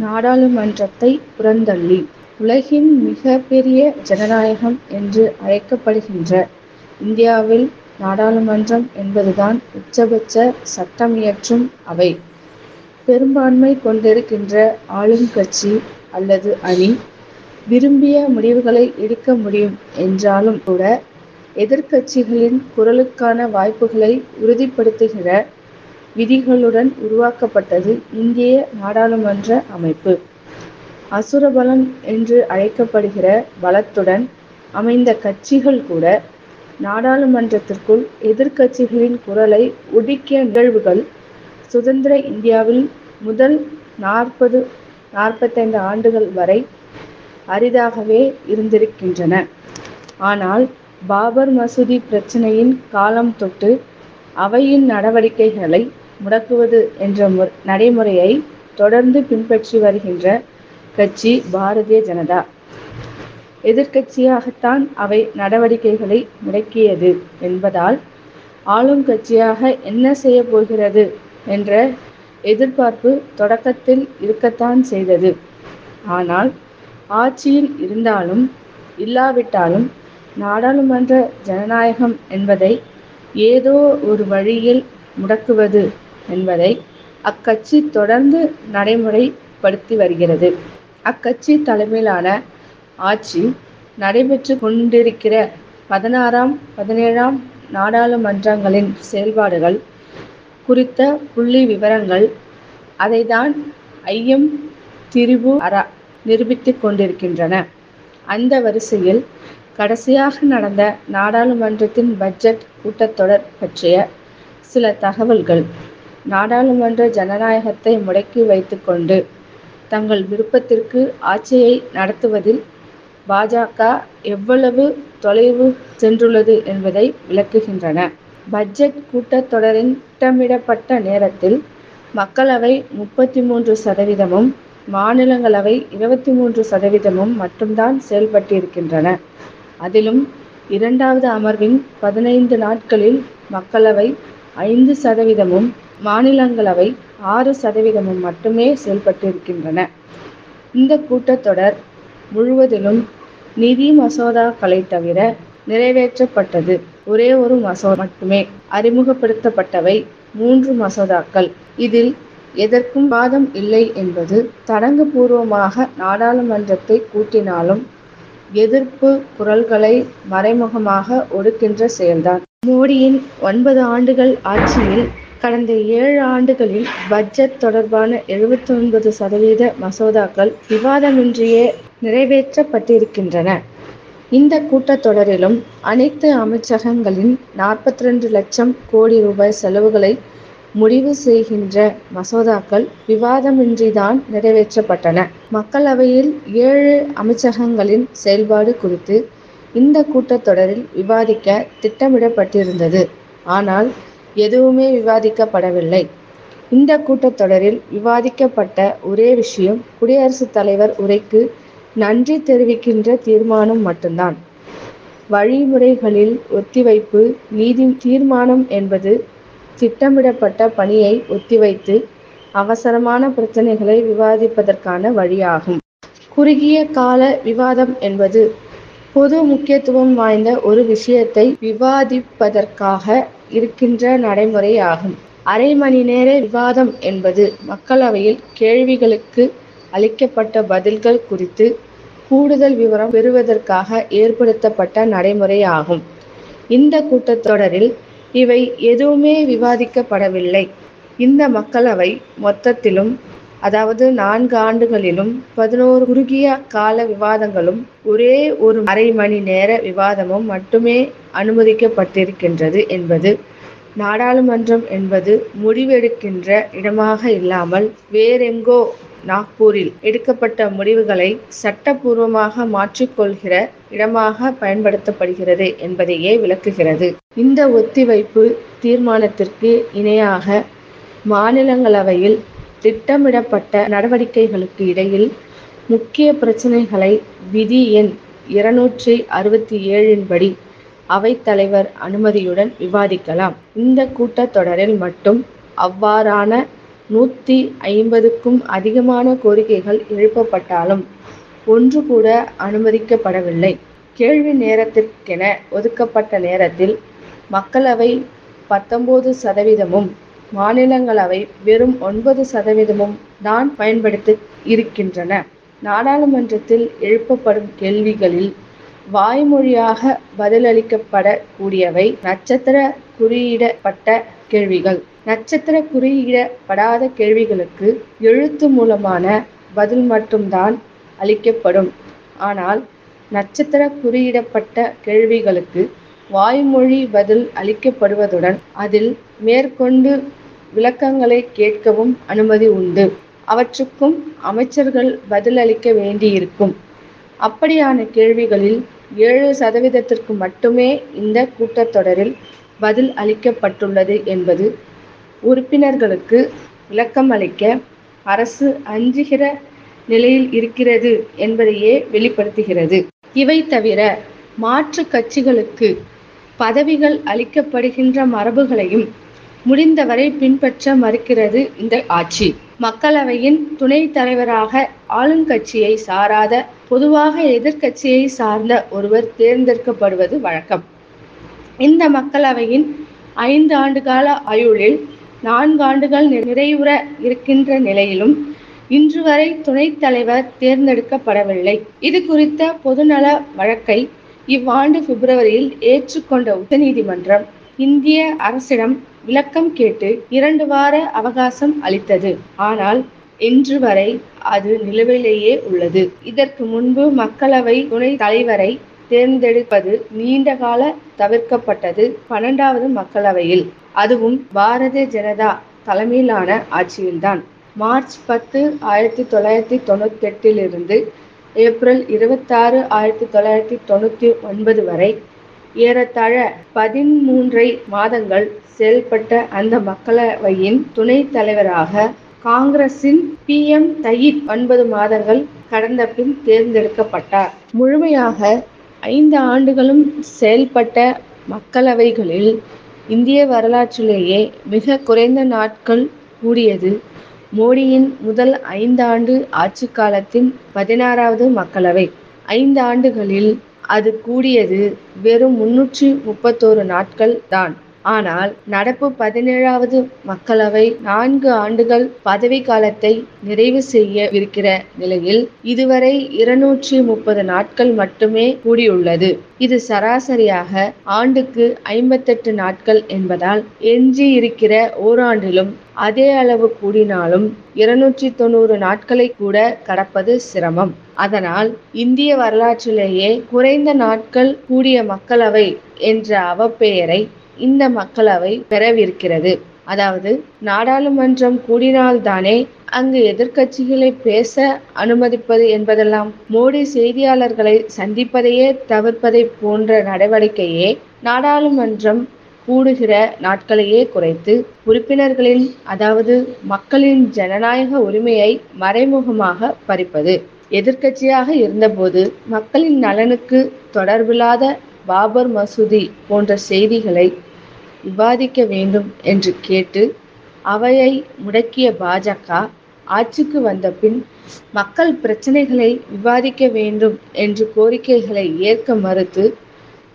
நாடாளுமன்றத்தை புறந்தள்ளி, உலகின் மிக பெரிய ஜனநாயகம் என்று அழைக்கப்படுகின்ற இந்தியாவில் நாடாளுமன்றம் என்பதுதான் உச்சபட்ச சட்டமியற்றும் அவை. பெரும்பான்மை கொண்டிருக்கின்ற ஆளும் கட்சி அல்லது அணி விரும்பிய முடிவுகளை எடுக்க முடியும் என்றாலும் கூட, எதிர்க்கட்சிகளின் குரலுக்கான வாய்ப்புகளை உறுதிப்படுத்துகிற விதிகளுடன் உருவாக்கப்பட்டது இந்திய நாடாளுமன்ற அமைப்பு. அசுரபலம் என்று அழைக்கப்படுகிற பலத்துடன் அமைந்த கட்சிகள் கூட, நாடாளுமன்றத்திற்குள் எதிர்க்கட்சிகளின் குரலை ஒடுக்கிய நிகழ்வுகள் சுதந்திர இந்தியாவில் முதல் நாற்பது, நாற்பத்தைந்து ஆண்டுகள் வரை அரிதாகவே இருந்திருக்கின்றன. ஆனால், பாபர் மசூதி பிரச்சனையின் காலம் தொட்டு, அவையின் நடவடிக்கைகளை முடக்குவது என்ற நடைமுறையை தொடர்ந்து பின்பற்றி வருகின்ற கட்சி பாரதிய ஜனதா. எதிர்க்கட்சியாகத்தான் அவை நடவடிக்கைகளை முடக்கியது என்பதால், ஆளும் கட்சியாக என்ன செய்ய போகிறது என்ற எதிர்பார்ப்பு தொடக்கத்தில் இருக்கத்தான் செய்தது. ஆனால், ஆட்சியில் இருந்தாலும், இல்லாவிட்டாலும் நாடாளுமன்ற ஜனநாயகம் என்பதை ஏதோ ஒரு வழியில் முடக்குவது என்பதை அக்கட்சி தொடர்ந்து நடைமுறைப்படுத்தி வருகிறது. அக்கட்சி தலைமையிலான ஆட்சி நடைபெற்றுக் கொண்டிருக்கிற பதினாறாம், பதினேழாம் நாடாளுமன்றங்களின் செயல்பாடுகள் குறித்த புள்ளி விவரங்கள் அதைத்தான் ஐயம் திரிபு அரா நிரூபித்துக் கொண்டிருக்கின்றன. அந்த வரிசையில், கடைசியாக நடந்த நாடாளுமன்றத்தின் பட்ஜெட் கூட்டத்தொடர் பற்றிய சில தகவல்கள். நாடாளுமன்ற ஜனநாயகத்தை முடக்கி வைத்துக்கொண்டு தங்கள் விருப்பத்திற்கு ஆட்சியை நடத்துவதில் பாஜக எவ்வளவு தொலைவு சென்றுள்ளது என்பதை விளக்குகின்றன. பட்ஜெட் கூட்டத் தொடரின் திட்டமிடப்பட்ட நேரத்தில் மக்களவை முப்பத்தி மூன்று சதவீதமும், மாநிலங்களவை இருபத்தி மூன்று சதவீதமும் மட்டும்தான் செயல்பட்டிருக்கின்றன. அதிலும், இரண்டாவது அமர்வின் பதினைந்து நாட்களில் மக்களவை ஐந்து சதவீதமும், மாநிலங்களவை ஆறு சதவீதமும் மட்டுமே செயல்பட்டிருக்கின்றன. இந்த கூட்டத்தொடர் முழுவதிலும் நிதி மசோதாக்களை தவிர நிறைவேற்றப்பட்டது ஒரே ஒரு மசோதா மட்டுமே. அறிமுகப்படுத்தப்பட்டவை மூன்று மசோதாக்கள். இதில் எதற்கும் வாதம் இல்லை என்பது சடங்குபூர்வமாக நாடாளுமன்றத்தை கூட்டினாலும், எதிர்ப்பு குரல்களை மறைமுகமாக ஒடுக்கின்ற செயல்தான். மோடியின் ஒன்பது ஆண்டுகள் ஆட்சியில் கடந்த ஏழு ஆண்டுகளில் பட்ஜெட் தொடர்பான எழுபத்தொன்பது சதவீத மசோதாக்கள் விவாதமின்றியே நிறைவேற்றப்பட்டிருக்கின்றன. இந்த கூட்டத்தொடரிலும் அனைத்து அமைச்சகங்களின் நாற்பத்திரண்டு லட்சம் கோடி ரூபாய் செலவுகளை முடிவு செய்கின்ற மசோதாக்கள் விவாதமின்றிதான் நிறைவேற்றப்பட்டன. மக்களவையில் ஏழு அமைச்சகங்களின் செயல்பாடு குறித்து இந்த கூட்டத்தொடரில் விவாதிக்க திட்டமிடப்பட்டிருந்தது. ஆனால், எதுவுமே விவாதிக்கப்படவில்லை. இந்த கூட்டத்தொடரில் விவாதிக்கப்பட்ட ஒரே விஷயம் குடியரசுத் தலைவர் உரைக்கு நன்றி தெரிவிக்கின்ற தீர்மானம் மட்டும்தான். வழிமுறைகளில் ஒத்திவைப்பு நீதி தீர்மானம் என்பது திட்டமிடப்பட்ட பணியை ஒத்திவைத்து, அவசரமான பிரச்சனைகளை விவாதிப்பதற்கான வழியாகும். குறுகிய கால விவாதம் என்பது பொது முக்கியத்துவம் வாய்ந்த ஒரு விஷயத்தை விவாதிப்பதற்காக இருக்கின்ற நடைமுறையாகும். அரை மணி நேர விவாதம் என்பது மக்களவையில் கேள்விகளுக்கு அளிக்கப்பட்ட பதில்கள் குறித்து கூடுதல் விவரம் பெறுவதற்காக ஏற்படுத்தப்பட்ட நடைமுறையாகும். இந்த கூட்டத்தொடரில் இவை எதுவுமே விவாதிக்கப்படவில்லை. இந்த மக்களவை மொத்தத்திலும், அதாவது நான்கு ஆண்டுகளிலும் பதினோரு குறுகிய கால விவாதங்களும், ஒரே ஒரு அரை மணி நேர விவாதமும் மட்டுமே அனுமதிக்கப்பட்டிருக்கின்றது என்பது, நாடாளுமன்றம் என்பது முடிவெடுக்கின்ற இடமாக இல்லாமல் வேறெங்கோ நாக்பூரில் எடுக்கப்பட்ட முடிவுகளை சட்டபூர்வமாக மாற்றிக்கொள்கிற இடமாக பயன்படுத்தப்படுகிறது என்பதையே விளக்குகிறது. இந்த ஒத்திவைப்பு தீர்மானத்திற்கு இணையாக, மாநிலங்களவையில் திட்டமிடப்பட்ட நடவடிக்கைகளுக்கு இடையில் முக்கிய பிரச்சனைகளை விதி எண் இருநூற்றி அறுபத்தி ஏழின் படி தலைவர் அனுமதியுடன் விவாதிக்கலாம். இந்த கூட்டத்தொடரில் மட்டும் அவ்வாறான நூற்றி ஐம்பதுக்கும் அதிகமான கோரிக்கைகள் எழுப்பப்பட்டாலும் ஒன்று கூட அனுமதிக்கப்படவில்லை கேள்வி நேரத்திற்கென ஒதுக்கப்பட்ட நேரத்தில் மக்களவை பத்தொன்பது சதவீதமும் மாநிலங்களவை வெறும் ஒன்பது சதவீதமும் தான் பயன்படுத்தி இருக்கின்றன. நாடாளுமன்றத்தில் எழுப்பப்படும் கேள்விகளில் வாய்மொழியாக பதிலளிக்கப்படக் கூடியவை நட்சத்திர குறியிடப்பட்ட கேள்விகள். நட்சத்திர குறியிடப்படாத கேள்விகளுக்கு எழுத்து மூலமான பதில் மட்டும்தான் அளிக்கப்படும். ஆனால் நட்சத்திர குறியிடப்பட்ட கேள்விகளுக்கு வாய்மொழி பதில் அளிக்கப்படுவதுடன் அதில் மேற்கொண்டு விளக்கங்களை கேட்கவும் அனுமதி உண்டு. அவற்றுக்கும் அமைச்சர்கள் பதிலளிக்க வேண்டியிருக்கும். அப்படியான கேள்விகளில் ஏழு சதவீதத்திற்கு மட்டுமே இந்த கூட்டத்தொடரில் பதில் அளிக்கப்பட்டுள்ளது என்பது உறுப்பினர்களுக்கு விளக்கம் அளிக்க அரசு அஞ்சுகிற நிலையில் இருக்கிறது என்பதையே வெளிப்படுத்துகிறது. இவை தவிர மாற்று கட்சிகளுக்கு பதவிகள் அளிக்கப்படுகின்ற மரபுகளையும் முடிந்தவரை பின்பற்ற மறுக்கிறது இந்த ஆட்சி. மக்களவையின் துணைத் தலைவராக ஆளுங்கட்சியை சாராத பொதுவாக எதிர்க்கட்சியை சார்ந்த ஒருவர் தேர்ந்தெடுக்கப்படுவது வழக்கம். இந்த மக்களவையின் ஐந்து ஆண்டு கால ஆயுளில் நான்கு ஆண்டுகள் நிறைவுற இருக்கின்ற நிலையிலும் இன்று வரை துணைத் தலைவர் தேர்ந்தெடுக்கப்படவில்லை. இது குறித்த பொதுநல வழக்கை இவ்வாண்டு பிப்ரவரியில் ஏற்றுக்கொண்ட உச்சநீதிமன்றம் இந்திய அரசிடம் விளக்கம் கேட்டு இரண்டு வார அவகாசம் அளித்தது. ஆனால் இன்று வரை அது நிலுவையிலேயே உள்ளது. இதற்கு முன்பு மக்களவை துணை தலைவரை தேர்ந்தெடுப்பது நீண்ட கால தவிர்க்கப்பட்டது பன்னெண்டாவது மக்களவையில். அதுவும் பாரதிய ஜனதா தலைமையிலான ஆட்சியில்தான். மார்ச் பத்து ஆயிரத்தி தொள்ளாயிரத்தி தொண்ணூத்தி எட்டிலிருந்து ஏப்ரல் இருபத்தாறு ஆயிரத்தி தொள்ளாயிரத்தி தொண்ணூத்தி ஒன்பது வரை ஏறத்தாழ பதிமூன்றை மாதங்கள் செயல்பட்ட அந்த மக்களவையின் துணைத் தலைவராக காங்கிரசின் பி. எம். தயித் ஒன்பது மாதங்கள் கடந்த பின் தேர்ந்தெடுக்கப்பட்டார். முழுமையாக ஐந்து ஆண்டுகளும் செயல்பட்ட மக்களவைகளில் இந்திய வரலாற்றிலேயே மிக குறைந்த நாட்கள் கூடியது. மோடியின் முதல் ஐந்தாண்டு ஆட்சி காலத்தின் பதினாறாவது மக்களவை. ஐந்து ஆண்டுகளில் அது கூடியது வெறும் முன்னூற்றி முப்பத்தோரு நாட்கள் தான் ஆனால் நடப்பு பதினேழாவது மக்களவை நான்கு ஆண்டுகள் பதவி காலத்தை நிறைவு செய்யவிருக்கிற நிலையில் இதுவரை இருநூற்றி முப்பது நாட்கள் மட்டுமே கூடியுள்ளது. இது சராசரியாக ஆண்டுக்கு ஐம்பத்தெட்டு நாட்கள் என்பதால் எஞ்சி இருக்கிற ஓராண்டிலும் அதே அளவு கூடினாலும் இருநூற்றி தொண்ணூறு நாட்களை கூட கடப்பது சிரமம். அதனால் இந்திய வரலாற்றிலேயே குறைந்த நாட்கள் கூடிய மக்களவை என்ற அவப்பெயரை இந்த மக்களவை பெறவிருக்கிறது அதாவது நாடாளுமன்றம் கூடினால்தானே அங்கு எதிர்க்கட்சிகளை பேச அனுமதிப்பது என்பதெல்லாம் மோடி செய்தியாளர்களை சந்திப்பதையே தவிர்ப்பதை போன்ற நடவடிக்கையே நாடாளுமன்றம் கூடுகிற நாட்களையே குறைத்து உறுப்பினர்களின் அதாவது மக்களின் ஜனநாயக உரிமையை மறைமுகமாக பறிப்பது. எதிர்க்கட்சியாக இருந்தபோது மக்களின் நலனுக்கு தொடர்பில்லாத பாபர் மசூதி போன்ற செய்திகளை விவாதிக்க வேண்டும் என்று கேட்டு அவையை முடக்கிய பாஜக ஆட்சிக்கு வந்த பின் மக்கள் பிரச்சனைகளை விவாதிக்க வேண்டும் என்று கோரிக்கைகளை ஏற்க மறுத்து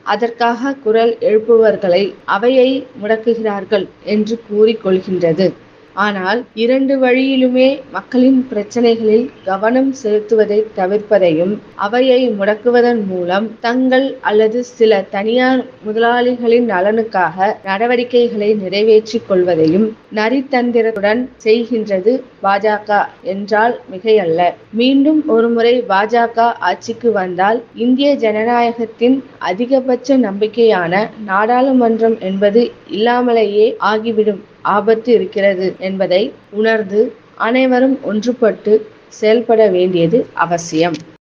அதற்காக குரல் எழுப்புவர்களை அவையை முடக்குகிறார்கள் என்று கூறிக்கொள்கின்றது. ஆனால் இரண்டு வழியிலுமே மக்களின் பிரச்சனைகளில் கவனம் செலுத்துவதை தவிர்ப்பதையும் அவையை முடக்குவதன் மூலம் தங்கள் அல்லது சில தனியார் முதலாளிகளின் நலனுக்காக நடவடிக்கைகளை நிறைவேற்றிக் கொள்வதையும் நரித்தந்திரத்துடன் செய்கின்றது பாஜக என்றால் மிகையல்ல. மீண்டும் ஒருமுறை பாஜக ஆட்சிக்கு வந்தால் இந்திய ஜனநாயகத்தின் அதிகபட்ச நம்பிக்கையான நாடாளுமன்றம் என்பது இல்லாமலேயே ஆகிவிடும். ஆபத்து இருக்கிறது என்பதை உணர்ந்து அனைவரும் ஒன்றுபட்டு செயல்பட வேண்டியது அவசியம்.